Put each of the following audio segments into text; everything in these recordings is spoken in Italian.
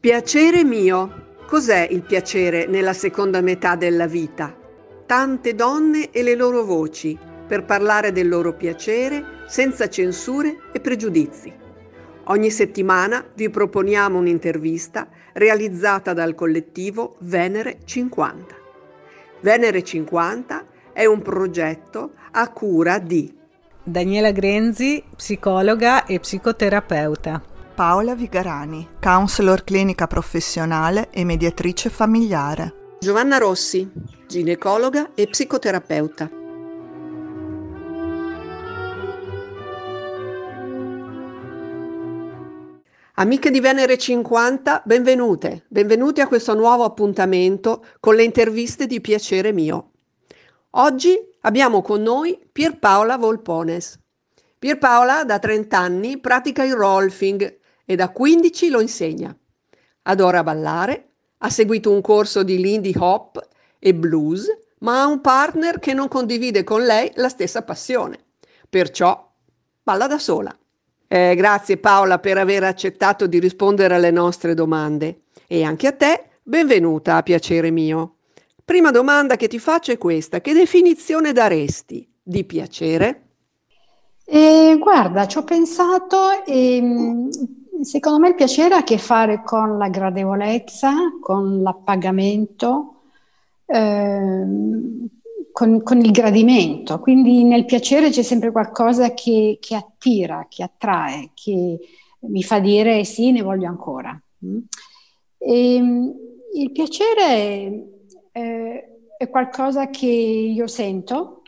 Piacere mio. Cos'è il piacere nella seconda metà della vita? Tante donne e le loro voci per parlare del loro piacere senza censure e pregiudizi. Ogni settimana vi proponiamo un'intervista realizzata dal collettivo Venere 50. Venere 50 è un progetto a cura di Daniela Grenzi, psicologa e psicoterapeuta. Paola Vigarani, counselor clinica professionale e mediatrice familiare. Giovanna Rossi, ginecologa e psicoterapeuta. Amiche di Venere 50, benvenute, benvenuti a questo nuovo appuntamento con le interviste di piacere mio. Oggi abbiamo con noi Pierpaola Volpones. Pierpaola da 30 anni pratica il rolfing e da 15 lo insegna. Adora ballare, ha seguito un corso di Lindy Hop e blues, ma ha un partner che non condivide con lei la stessa passione. Perciò balla da sola. Eh, grazie Paola per aver accettato di rispondere alle nostre domande e anche a te benvenuta a piacere mio. Prima domanda che ti faccio è questa, che definizione daresti di piacere? Eh, guarda, ci ho pensato e Secondo me il piacere ha a che fare con la gradevolezza, con l'appagamento, ehm, con, con, il gradimento. Quindi nel piacere c'è sempre qualcosa che, che, attira, che attrae, che mi fa dire sì, ne voglio ancora. E, ehm, il piacere è, è qualcosa che io sento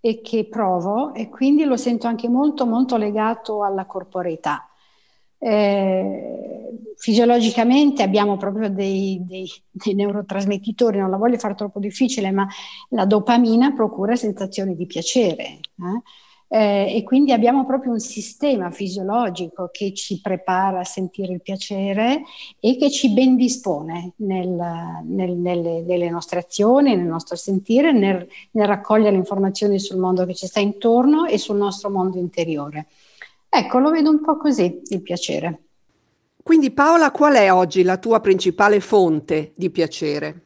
e che provo e quindi lo sento anche molto molto legato alla corporeità. Eh, fisiologicamente abbiamo proprio dei, dei, dei, neurotrasmettitori, non la voglio fare troppo difficile, ma la dopamina procura sensazioni di piacere. Eh? Eh, e quindi abbiamo proprio un sistema fisiologico che ci prepara a sentire il piacere e che ci ben dispone nel, nel, nelle, nelle, nostre azioni, nel nostro sentire, nel, nel raccogliere informazioni sul mondo che ci sta intorno e sul nostro mondo interiore. Ecco, lo vedo un po' così, il piacere. Quindi Paola, qual è oggi la tua principale fonte di piacere?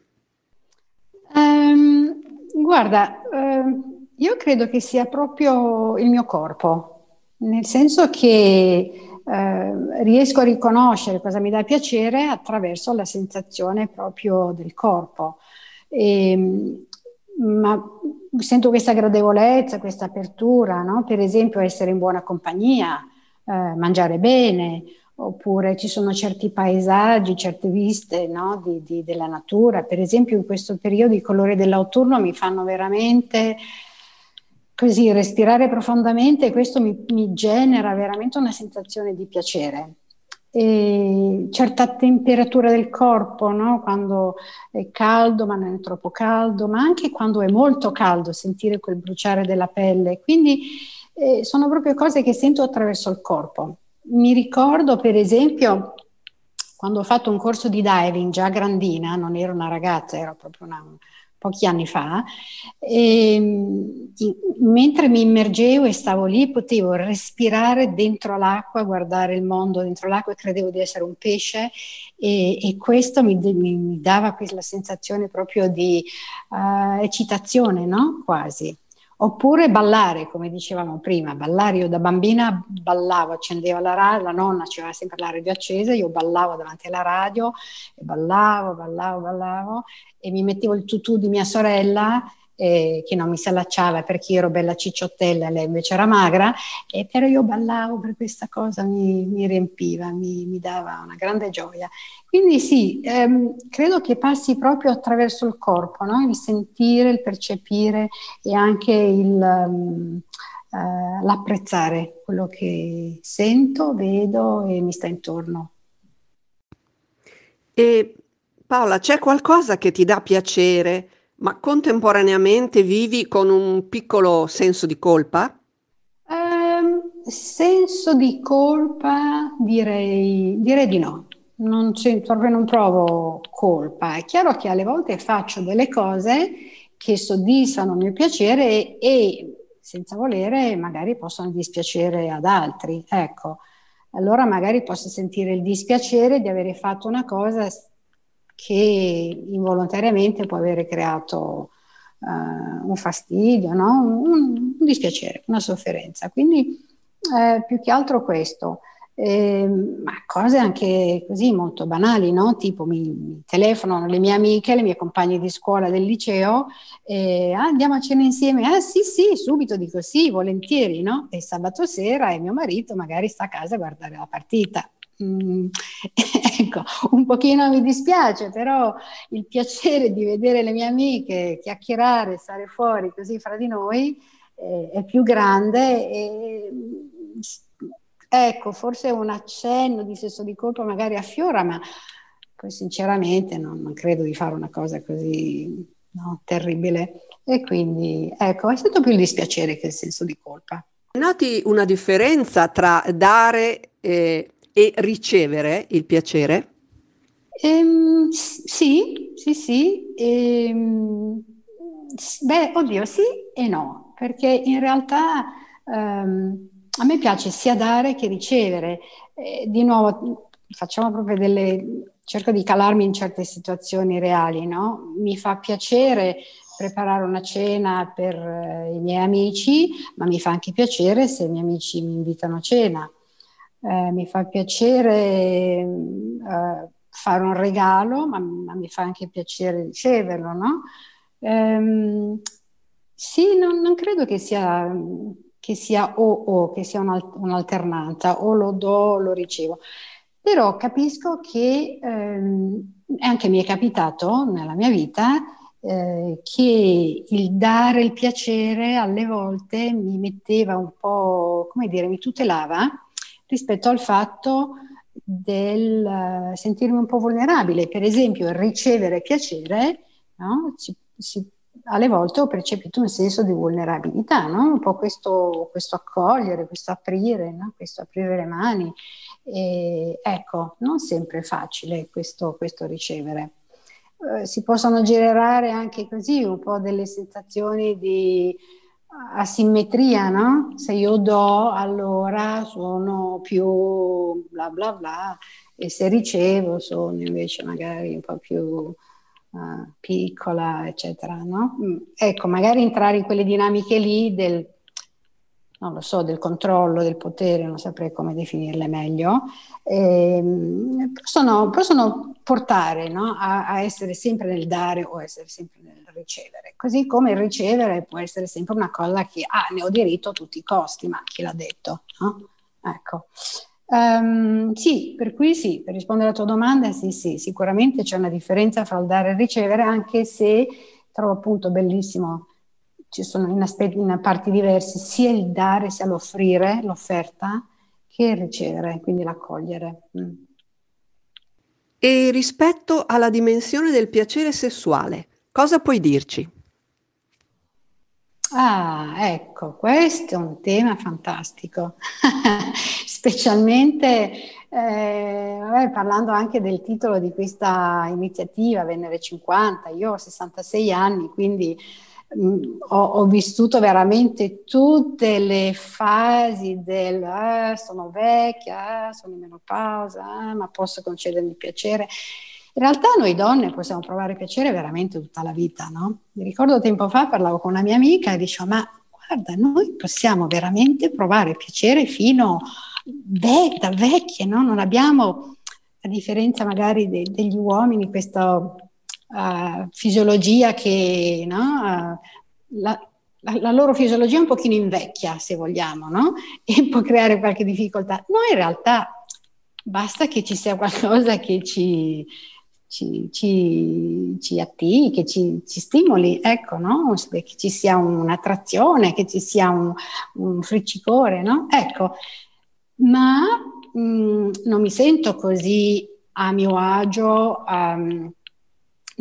Um, guarda, uh, io credo che sia proprio il mio corpo, nel senso che uh, riesco a riconoscere cosa mi dà piacere attraverso la sensazione proprio del corpo. E, ma sento questa gradevolezza, questa apertura, no? per esempio essere in buona compagnia, eh, mangiare bene, oppure ci sono certi paesaggi, certe viste no? di, di, della natura. Per esempio in questo periodo i colori dell'autunno mi fanno veramente così respirare profondamente e questo mi, mi genera veramente una sensazione di piacere e certa temperatura del corpo, no? quando è caldo ma non è troppo caldo, ma anche quando è molto caldo, sentire quel bruciare della pelle. Quindi eh, sono proprio cose che sento attraverso il corpo. Mi ricordo per esempio quando ho fatto un corso di diving già grandina, non ero una ragazza, ero proprio una, pochi anni fa, e, ehm, mentre mi immergevo e stavo lì potevo respirare dentro l'acqua, guardare il mondo dentro l'acqua e credevo di essere un pesce e, e questo mi, mi, dava quella sensazione proprio di uh, eccitazione, no? Quasi. Oppure ballare, come dicevamo prima, ballare. Io da bambina ballavo, accendeva la radio, la nonna aveva sempre la radio accesa, io ballavo davanti alla radio e ballavo, ballavo, ballavo e mi mettevo il tutù di mia sorella eh, che non mi si allacciava perché io ero bella cicciottella e lei invece era magra, e però io ballavo per questa cosa, mi, mi riempiva, mi, mi, dava una grande gioia. Quindi sì, ehm, credo che passi proprio attraverso il corpo, no? il sentire, il percepire e anche il... Um, uh, l'apprezzare quello che sento, vedo e mi sta intorno. E Paola, c'è qualcosa che ti dà piacere ma contemporaneamente vivi con un piccolo senso di colpa? Um, senso di colpa direi, direi di no. Non, non provo colpa. È chiaro che alle volte faccio delle cose che soddisfano il mio piacere e senza volere magari possono dispiacere ad altri. Ecco. allora magari posso sentire il dispiacere di avere fatto una cosa che involontariamente può avere creato uh, un fastidio, no? un, un, dispiacere, una sofferenza. Quindi eh, più che altro questo. Eh, ma cose anche così molto banali, no? tipo mi, mi, telefonano le mie amiche, le mie compagne di scuola del liceo, e, ah, andiamo a cena insieme, ah sì sì, subito dico sì, volentieri, no? E sabato sera e mio marito magari sta a casa a guardare la partita. Mm, ecco, un pochino mi dispiace, però il piacere di vedere le mie amiche chiacchierare, stare fuori così fra di noi eh, è più grande e ecco, forse un accenno di senso di colpa magari affiora, ma poi sinceramente non, non credo di fare una cosa così no, terribile. E quindi, ecco, è stato più il dispiacere che il senso di colpa. Noti una differenza tra dare eh, e ricevere il piacere? Ehm, sì, sì, sì. Ehm, beh, oddio, sì e no, perché in realtà ehm, a me piace sia dare che ricevere. Eh, di nuovo, facciamo proprio delle... cerco di calarmi in certe situazioni reali, no? Mi fa piacere preparare una cena per eh, i miei amici, ma mi fa anche piacere se i miei amici mi invitano a cena. Eh, mi fa piacere eh, fare un regalo, ma, ma, mi fa anche piacere riceverlo, no? Ehm, sì, non, non, credo che sia, che sia o o, che sia un'alternanza, o lo do o lo ricevo. Però capisco che ehm, anche mi è capitato nella mia vita eh, che il dare il piacere alle volte mi metteva un po', come dire, mi tutelava rispetto al fatto del uh, sentirmi un po' vulnerabile. Per esempio, ricevere piacere, no? si, si, alle volte ho percepito un senso di vulnerabilità, no? un po' questo, questo, accogliere, questo aprire, no? questo aprire le mani. E, ecco, non sempre è facile questo, questo ricevere. Uh, si possono generare anche così un po' delle sensazioni di asimmetria, no? Se io do, allora sono più bla bla bla, e se ricevo sono invece magari un po' più uh, piccola, eccetera, no? Mm, ecco, magari entrare in quelle dinamiche lì del, non lo so, del controllo, del potere, non saprei come definirle meglio, eh, possono, possono, portare no? a, a essere sempre nel dare o essere sempre nel ricevere, così come il ricevere può essere sempre una cosa che ah, ne ho diritto a tutti i costi, ma chi l'ha detto? No? Ecco. Um, sì, per cui sì, per rispondere alla tua domanda, sì, sì, sicuramente c'è una differenza fra il dare e il ricevere, anche se trovo appunto bellissimo, ci sono in, aspetti, in parti diverse, sia il dare, sia l'offrire, l'offerta, che il ricevere, quindi l'accogliere. Mm. E rispetto alla dimensione del piacere sessuale, Cosa puoi dirci? Ah, ecco, questo è un tema fantastico, specialmente eh, vabbè, parlando anche del titolo di questa iniziativa, Venere 50, io ho 66 anni, quindi ho, ho, vissuto veramente tutte le fasi del eh, sono vecchia, eh, sono in menopausa, eh, ma posso concedermi piacere. In realtà noi donne possiamo provare piacere veramente tutta la vita, no? Mi ricordo tempo fa parlavo con una mia amica e dicevo, ma guarda, noi possiamo veramente provare piacere fino ve- da vecchie, no? Non abbiamo, a differenza magari de- degli uomini, questa uh, fisiologia che, no? Uh, la, la, la, loro fisiologia un pochino invecchia, se vogliamo, no? E può creare qualche difficoltà. Noi in realtà basta che ci sia qualcosa che ci, ci, ci, ci attivi, che ci, ci, stimoli, ecco, no? che ci sia un'attrazione, che ci sia un, un friccicore, no? Ecco, ma mh, mm, non mi sento così a mio agio um,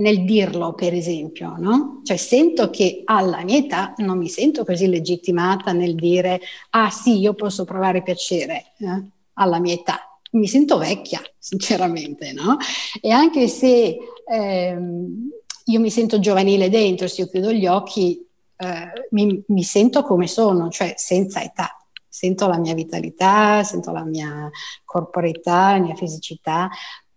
nel dirlo, per esempio, no? Cioè sento che alla mia età non mi sento così legittimata nel dire, ah sì, io posso provare piacere eh? alla mia età mi sento vecchia, sinceramente, no? E anche se ehm, io mi sento giovanile dentro, se io chiudo gli occhi, eh, mi, mi, sento come sono, cioè senza età. sento la mia vitalità, sento la mia corporeità, la mia fisicità,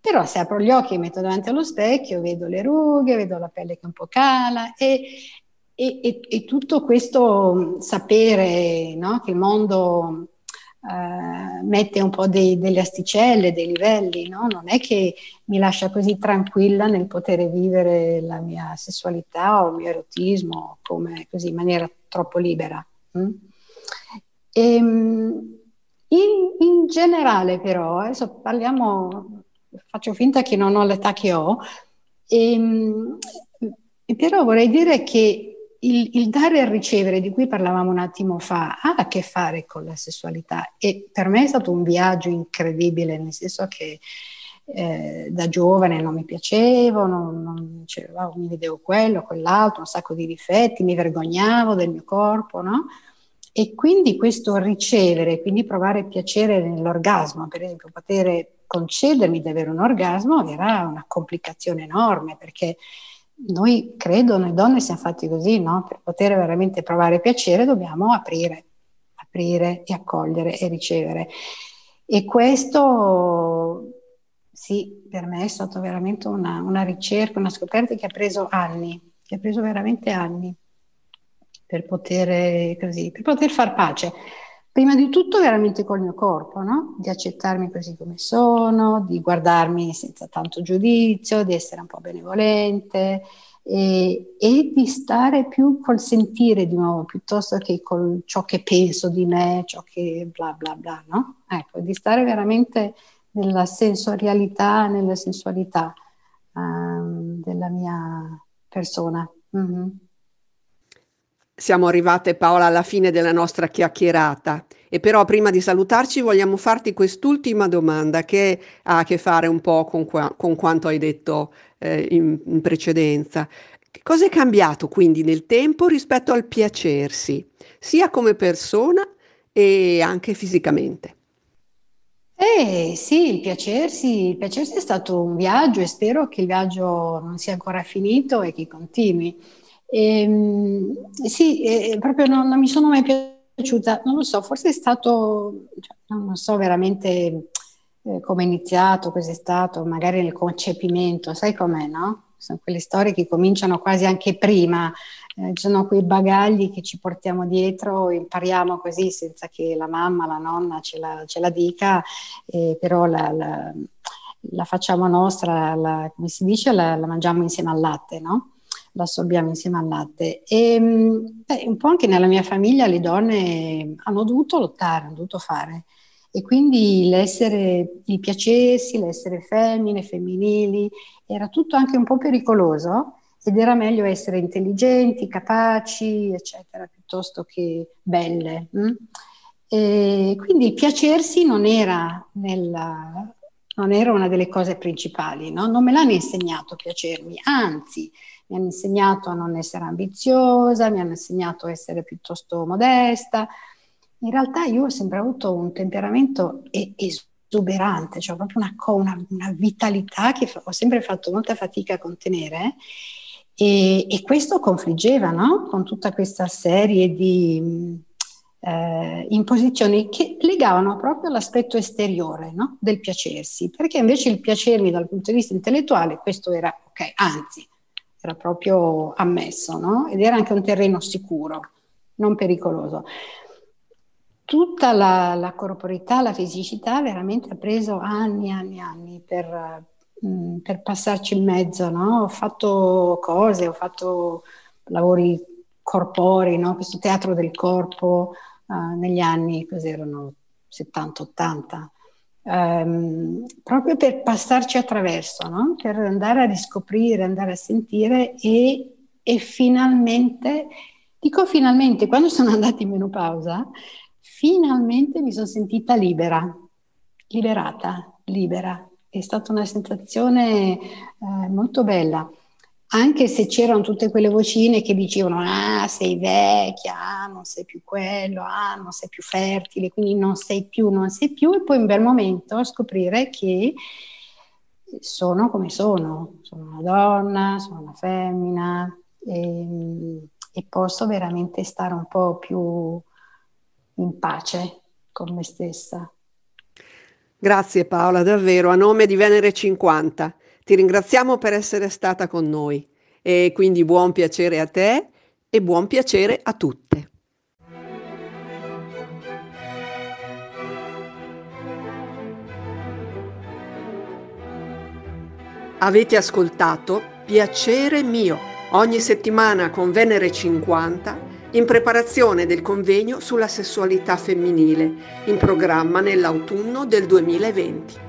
però se apro gli occhi e metto davanti allo specchio, vedo le rughe, vedo la pelle che un po' cala e, e, e, e tutto questo sapere no? che il mondo eh, mette un po' dei, delle asticelle, dei livelli, no? non è che mi lascia così tranquilla nel poter vivere la mia sessualità o il mio erotismo come, così, in maniera troppo libera. Mm? E, ehm, in, in, generale però, adesso parliamo, faccio finta che non ho l'età che ho, e, ehm, però vorrei dire che il, il, dare e ricevere di cui parlavamo un attimo fa ha a che fare con la sessualità e per me è stato un viaggio incredibile, nel senso che eh, da giovane non mi piacevo, non, non cioè, mi vedevo quello, quell'altro, un sacco di difetti, mi vergognavo del mio corpo, no? E quindi questo ricevere, quindi provare piacere nell'orgasmo, per esempio poter concedermi di avere un orgasmo era una complicazione enorme perché noi credo, noi donne siamo fatti così, no? Per poter veramente provare piacere dobbiamo aprire, aprire e accogliere e ricevere. E questo, sì, per me è stato veramente una, una ricerca, una scoperta che ha preso anni, che ha preso veramente anni per poter, così, per poter far pace prima di tutto veramente col mio corpo, no? di accettarmi così come sono, di guardarmi senza tanto giudizio, di essere un po' benevolente e, e di stare più col sentire di nuovo piuttosto che con ciò che penso di me, ciò che bla bla bla, no? Ecco, di stare veramente nella sensorialità, nella sensualità um, della mia persona. Mm-hmm. Siamo arrivate Paola alla fine della nostra chiacchierata e però prima di salutarci vogliamo farti quest'ultima domanda che ha a che fare un po' con, qua, con quanto hai detto eh, in, in precedenza. Cosa è cambiato quindi nel tempo rispetto al piacersi, sia come persona e anche fisicamente? Eh sì, il piacersi, il piacersi è stato un viaggio e spero che il viaggio non sia ancora finito e che continui. E, ehm, sì, eh, proprio non, non, mi sono mai piaciuta, non lo so, forse è stato, cioè, non so veramente eh, come è iniziato, cos'è stato, magari nel concepimento, sai com'è, no? Sono quelle storie che cominciano quasi anche prima, eh, sono quei bagagli che ci portiamo dietro, impariamo così senza che la mamma, la nonna ce la, ce la dica, però la, la, la, facciamo nostra, come si dice, la mangiamo insieme al latte, no? La assorbiamo insieme al latte. E beh, un po' anche nella mia famiglia le donne hanno dovuto lottare, hanno dovuto fare. E quindi l'essere, il piacersi, l'essere femmine, femminili, era tutto anche un po' pericoloso ed era meglio essere intelligenti, capaci, eccetera, piuttosto che belle. Hm? E quindi il piacersi non era, nella, non era una delle cose principali, no? non me l'hanno insegnato piacermi, anzi mi hanno insegnato a non essere ambiziosa, mi hanno insegnato a essere piuttosto modesta. In realtà io ho sempre avuto un temperamento esuberante, cioè proprio una, una, una vitalità che ho sempre fatto molta fatica a contenere e, e questo confliggeva no? con tutta questa serie di eh, imposizioni che legavano proprio all'aspetto esteriore no? del piacersi, perché invece il piacermi dal punto di vista intellettuale, questo era ok, anzi, era proprio ammesso, no? Ed era anche un terreno sicuro, non pericoloso. Tutta la, la corporità, la fisicità veramente ha preso anni, anni, anni per, mh, mm, per passarci in mezzo, no? Ho fatto cose, ho fatto lavori corporei, no? Questo teatro del corpo uh, negli anni, cos'erano, 70-80, ehm, proprio per passarci attraverso, no? per andare a riscoprire, andare a sentire e, e finalmente, dico finalmente, quando sono andata in menopausa, finalmente mi sono sentita libera, liberata, libera. È stata una sensazione eh, molto bella anche se c'erano tutte quelle vocine che dicevano ah sei vecchia, ah non sei più quello, ah non sei più fertile, quindi non sei più, non sei più e poi in bel momento scoprire che sono come sono, sono una donna, sono una femmina e, e posso veramente stare un po' più in pace con me stessa. Grazie Paola, davvero, a nome di Venere 50. Ti ringraziamo per essere stata con noi e quindi buon piacere a te e buon piacere a tutte. Avete ascoltato Piacere mio, ogni settimana con Venere 50 in preparazione del convegno sulla sessualità femminile, in programma nell'autunno del 2020.